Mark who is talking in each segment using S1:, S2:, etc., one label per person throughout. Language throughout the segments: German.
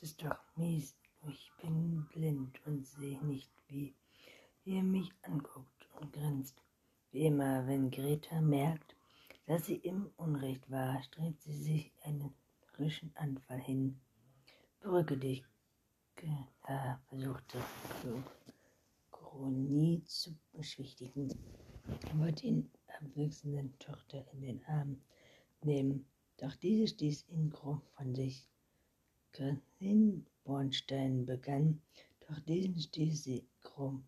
S1: Ist doch mies. Ich bin blind und sehe nicht, wie er mich anguckt und grinst. Wie immer, wenn Greta merkt, dass sie im Unrecht war, strebt sie sich einen frischen Anfall hin. Beruhige dich, Greta, versuchte Kronie zu beschwichtigen. Er wollte ihn abwechselnden Tochter in den Arm nehmen, doch diese stieß ihn krumm von sich. Gräfin Bornstein begann, doch diesen stieß sie krumm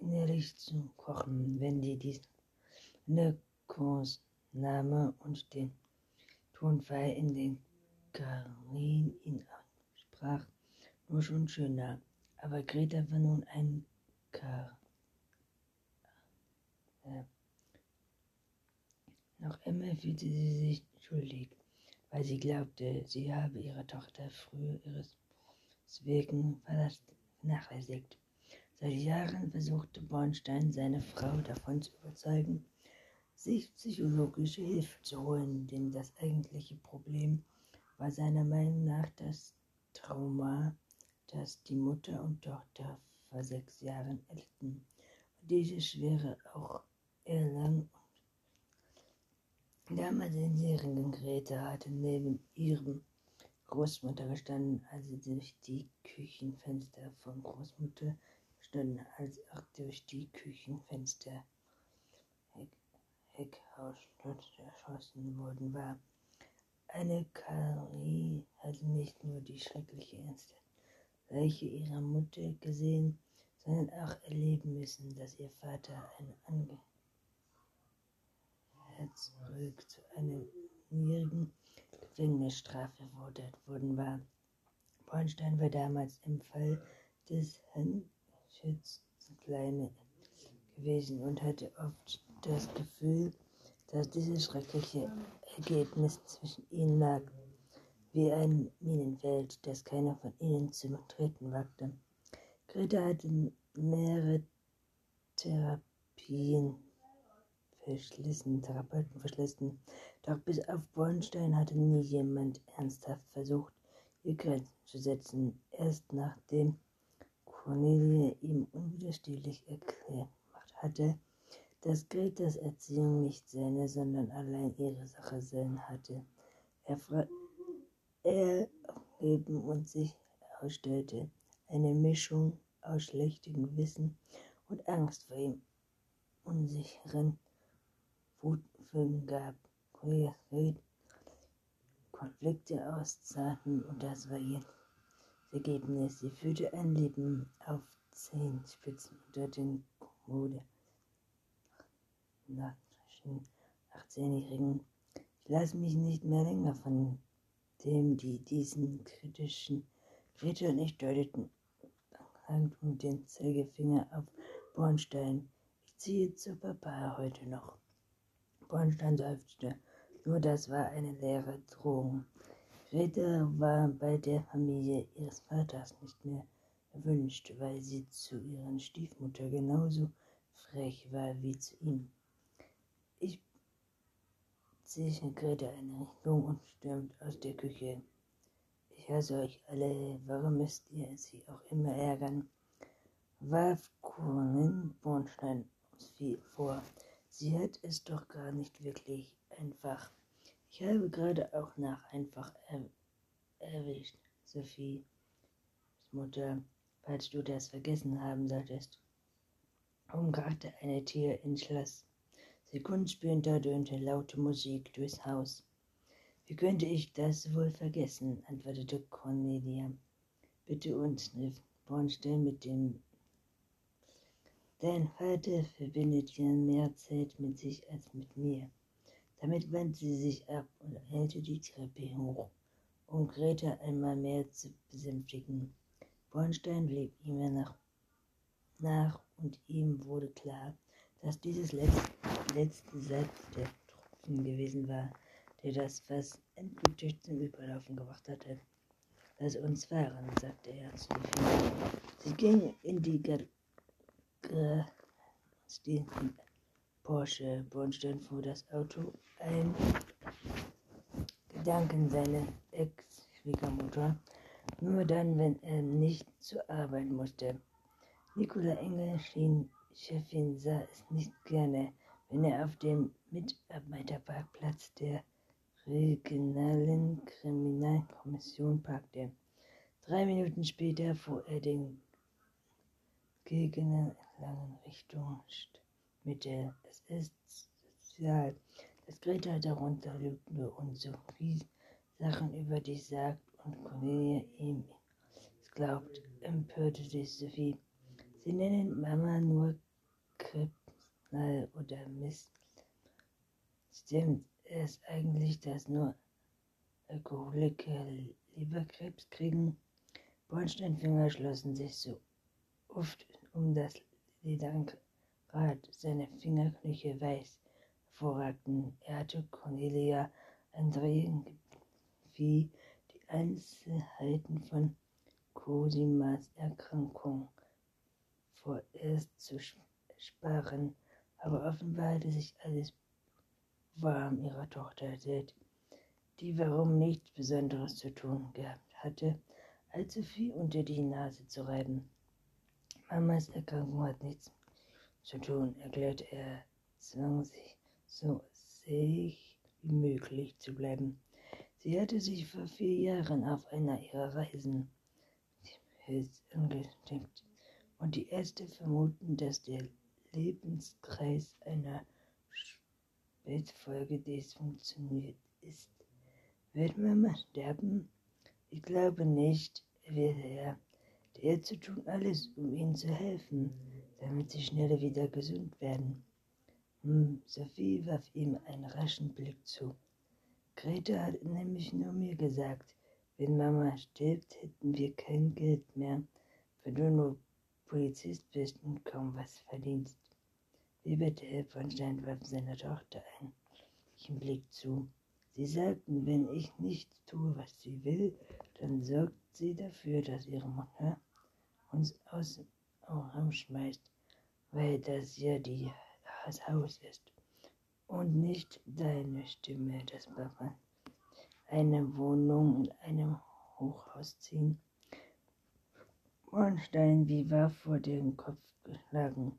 S1: innerlich zu kochen, wenn sie diesen Kursname und den Tonfall, in den Karin ihn sprach, nur schon schöner. Aber Greta war nun ein Kar. Äh, noch immer fühlte sie sich schuldig weil sie glaubte, sie habe ihre Tochter früher ihres wegen vernachlässigt. Seit Jahren versuchte Bornstein, seine Frau davon zu überzeugen, sich psychologische Hilfe zu holen, denn das eigentliche Problem war seiner Meinung nach das Trauma, das die Mutter und Tochter vor sechs Jahren erlitten. Und diese Schwere auch erlang Damals in jährigen Grete hatte neben ihrem Großmutter gestanden, als sie durch die Küchenfenster von Großmutter standen, als auch durch die Küchenfenster Heckhaus erschossen worden war. Eine Kari hatte nicht nur die schreckliche erste Leiche ihrer Mutter gesehen, sondern auch erleben müssen, dass ihr Vater ein Angehöriger zurück zu einer niedrigen Gefängnisstrafe verurteilt worden war. Bornstein war damals im Fall des Herrn Schütz kleine gewesen und hatte oft das Gefühl, dass dieses schreckliche Ergebnis zwischen ihnen lag, wie ein Minenfeld, das keiner von ihnen zu betreten wagte. Greta hatte mehrere Therapien verschlissen, Therapeuten verschlissen. Doch bis auf Bornstein hatte nie jemand ernsthaft versucht, ihr Grenzen zu setzen. Erst nachdem Cornelia ihm unwiderstehlich erklärt hatte, dass Gretas Erziehung nicht seine, sondern allein ihre Sache sein hatte. Er, er Leben und sich ausstellte, eine Mischung aus schlechtem Gewissen und Angst vor ihm unsicheren Wutfilm gab, Konflikte auszahlten und das war ihr Ergebnis. Sie führte ein Leben auf zehn Spitzen unter den Kommode. Nach 18-Jährigen. Ich lasse mich nicht mehr länger von dem, die diesen kritischen und ich deuteten und den Zeigefinger auf Bornstein. Ich ziehe zu Papa heute noch. Bornstein seufzte. Nur das war eine leere Drohung. Grete war bei der Familie ihres Vaters nicht mehr erwünscht, weil sie zu ihrer Stiefmutter genauso frech war wie zu ihm. Ich ziehe Grete eine Richtung und stürmt aus der Küche. Ich hasse euch alle, warum müsst ihr sie auch immer ärgern? warf Kuhnen Bornstein vor. Sie hat es doch gar nicht wirklich einfach. Ich habe gerade auch nach einfach er erwischt, Sophie. Mutter, falls du das vergessen haben solltest. Umkrachte eine Tür ins Schloss. Sekundenspäter dröhnte laute Musik durchs Haus. Wie könnte ich das wohl vergessen? antwortete Cornelia. Bitte uns, rief Bornstein mit dem Dein Vater verbindet ja mehr Zeit mit sich als mit mir. Damit wandte sie sich ab und eilte die Treppe hoch, um Greta einmal mehr zu besänftigen. Bornstein blieb ihm nach, nach und ihm wurde klar, dass dieses letzte, letzte Satz der Tropfen gewesen war, der das Fass endgültig zum Überlaufen gebracht hatte. Lass uns fahren, sagte er zu Sophie. Sie ging in die Garderobe äh, den Porsche Bornstein fuhr das Auto ein. Gedanken seiner Ex Schwiegermutter, nur dann, wenn er nicht zur Arbeit musste. Nicola Engel schien Chefin sah es nicht gerne, wenn er auf dem Mitarbeiterparkplatz der regionalen Kriminalkommission parkte. Drei Minuten später fuhr er den Gegner entlang Richtung Mitte. Es ist sozial, dass Greta darunter lügte und so viel Sachen über dich sagt und Cornelia ihm es glaubt, empörte sich Sophie. Sie nennen Mama nur Krebsnall oder Mist. Stimmt es eigentlich, dass nur Alkoholiker Leberkrebs kriegen? Bornsteinfinger schlossen sich so oft um das Lederrad, seine Fingerknöchel weiß hervorragten. Er hatte Cornelia Andreen wie die Einzelheiten von Cosimas Erkrankung vorerst zu sparen, aber offenbar hatte sich alles warm ihrer Tochter erzählt, die warum nichts Besonderes zu tun gehabt hatte, allzu viel unter die Nase zu reiben. Mamas Erkrankung hat nichts zu tun, erklärte er, zwang sich so sich wie möglich zu bleiben. Sie hatte sich vor vier Jahren auf einer ihrer Reisen angesteckt und die Ärzte vermuten, dass der Lebenskreis einer Spätfolge disfunktioniert ist. Wird Mama sterben? Ich glaube nicht, erwiderte er. Die Ärzte tun alles, um ihnen zu helfen, damit sie schneller wieder gesund werden. Hm, Sophie warf ihm einen raschen Blick zu. Greta hat nämlich nur mir gesagt, wenn Mama stirbt, hätten wir kein Geld mehr, weil du nur Polizist bist und kaum was verdienst. Liebete Herr von Stein warf seiner Tochter einen Blick zu. Sie sagten, wenn ich nicht tue, was sie will, dann sorgt sie dafür, dass ihre Mutter uns aus dem Raum schmeißt, weil das ja die, das Haus ist und nicht deine Stimme, das Papa eine Wohnung in einem Hochhaus ziehen. Bornstein wie war vor den Kopf geschlagen.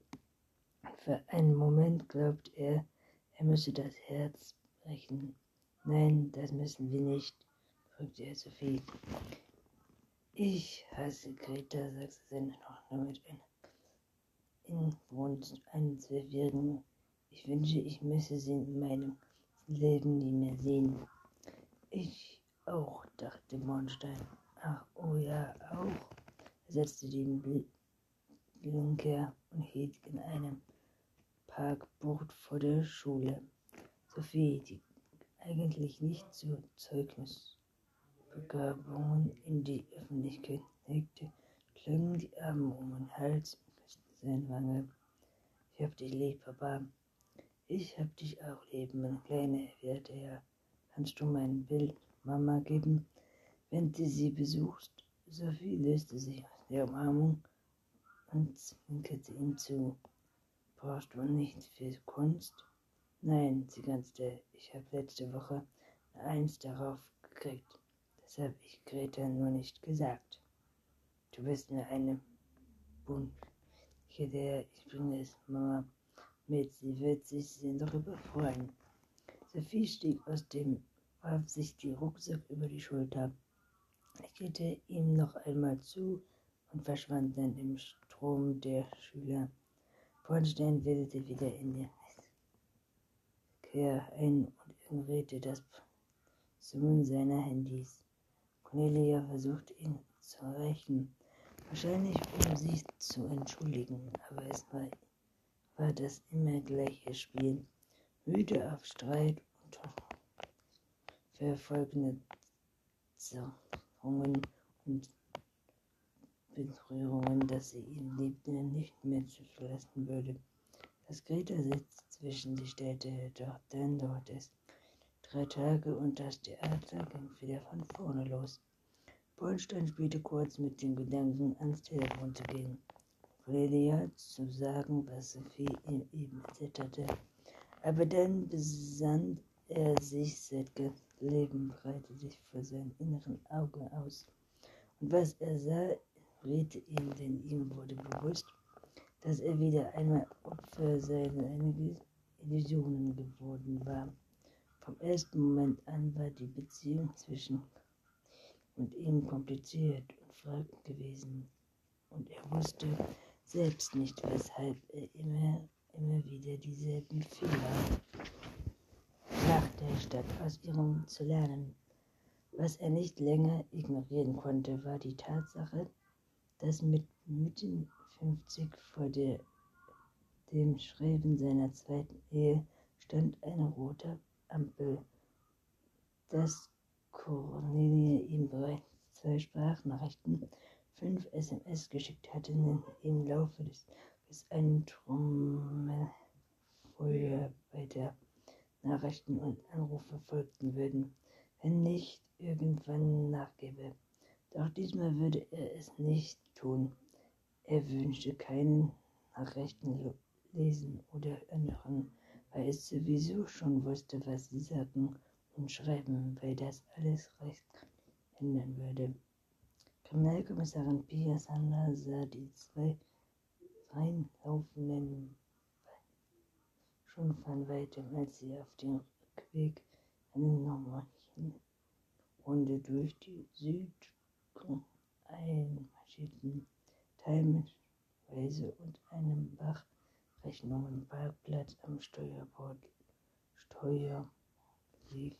S1: Für einen Moment glaubt er, er müsse das Herz brechen. Nein, das müssen wir nicht, drückte er Sophie. Ich hasse Greta, sagte seine Tochter mit einem Inbrunst Zwölfjährigen. Ich wünsche, ich müsse sie in meinem Leben nie mehr sehen. Ich auch, dachte Bornstein. Ach, oh ja, auch, setzte den Blinker und hielt in einem Parkbucht vor der Schule. Sophie, die eigentlich nicht zu Zeugnisbegabungen in die Öffentlichkeit legte, klangen die Arme um den Hals und küsste seine Wange. Ich hab dich lieb, Papa. Ich hab dich auch lieb, mein Kleiner, erwiderte er. Kannst du mein Bild Mama geben, wenn du sie besuchst? Sophie löste sich aus der Umarmung und zwinkerte ihm zu. Brauchst du nicht viel Kunst? Nein, sie grinste. Ich habe letzte Woche Eins darauf gekriegt. Das habe ich Greta nur nicht gesagt. Du bist mir eine Bunche der ich bringe es Mama mit. Sie wird sich darüber freuen. Sophie stieg aus dem, warf sich die Rucksack über die Schulter, lächelte ihm noch einmal zu und verschwand dann im Strom der Schüler. Bornstein wedelte wieder in den Verkehr ein und ignorierte das Summen seiner Handys. Cornelia versuchte ihn zu erreichen, wahrscheinlich um sich zu entschuldigen, aber es war, war das immer gleiche Spiel. Müde auf Streit und verfolgende Zerrungen und Berührungen, dass sie ihn liebte, nicht mehr zu verlassen würde. Das Greta sitzt zwischen die Städte, doch dann dauert es drei Tage und das Theater ging wieder von vorne los. Bornstein spielte kurz mit dem Gedanken, ans Telefon zu gehen. Cornelia zu sagen, was Sophie ihm eben hatte. Aber dann besann er sich seit Leben breitete sich vor seinem inneren Auge aus. Und was er sah, riete ihm, denn ihm wurde bewusst, dass er wieder einmal Opfer seiner Illusionen geworden war. Vom ersten Moment an war die Beziehung zwischen und ihm kompliziert und fragend gewesen. Und er wusste selbst nicht, weshalb er immer, immer wieder dieselben Fehler machte, statt aus ihrem zu lernen. Was er nicht länger ignorieren konnte, war die Tatsache, dass mit Mitte 50 vor der, dem Schreiben seiner zweiten Ehe stand eine rote Ampel, dass Cornelia ihm bereits zwei Sprachnachrichten, fünf SMS geschickt hatte, im Laufe des Tages einen Trommelfeuer weiter Nachrichten und Anrufe folgten würden, wenn nicht irgendwann nachgebe. Doch diesmal würde er es nicht tun. Er wünschte keinen Nachrichten lesen oder hören, weil er sowieso schon wusste, was sie sagen und schreiben, weil das alles recht ändern würde. Kriminalkommissarin Pia Sander sah die zwei reinlaufenden schon von weitem, als sie auf dem Rückweg eine normalen Runde durch die Südgrund einmarschierten, teilweise und einem Bachrechnungen Parkplatz am Steuerbord Steuer lief.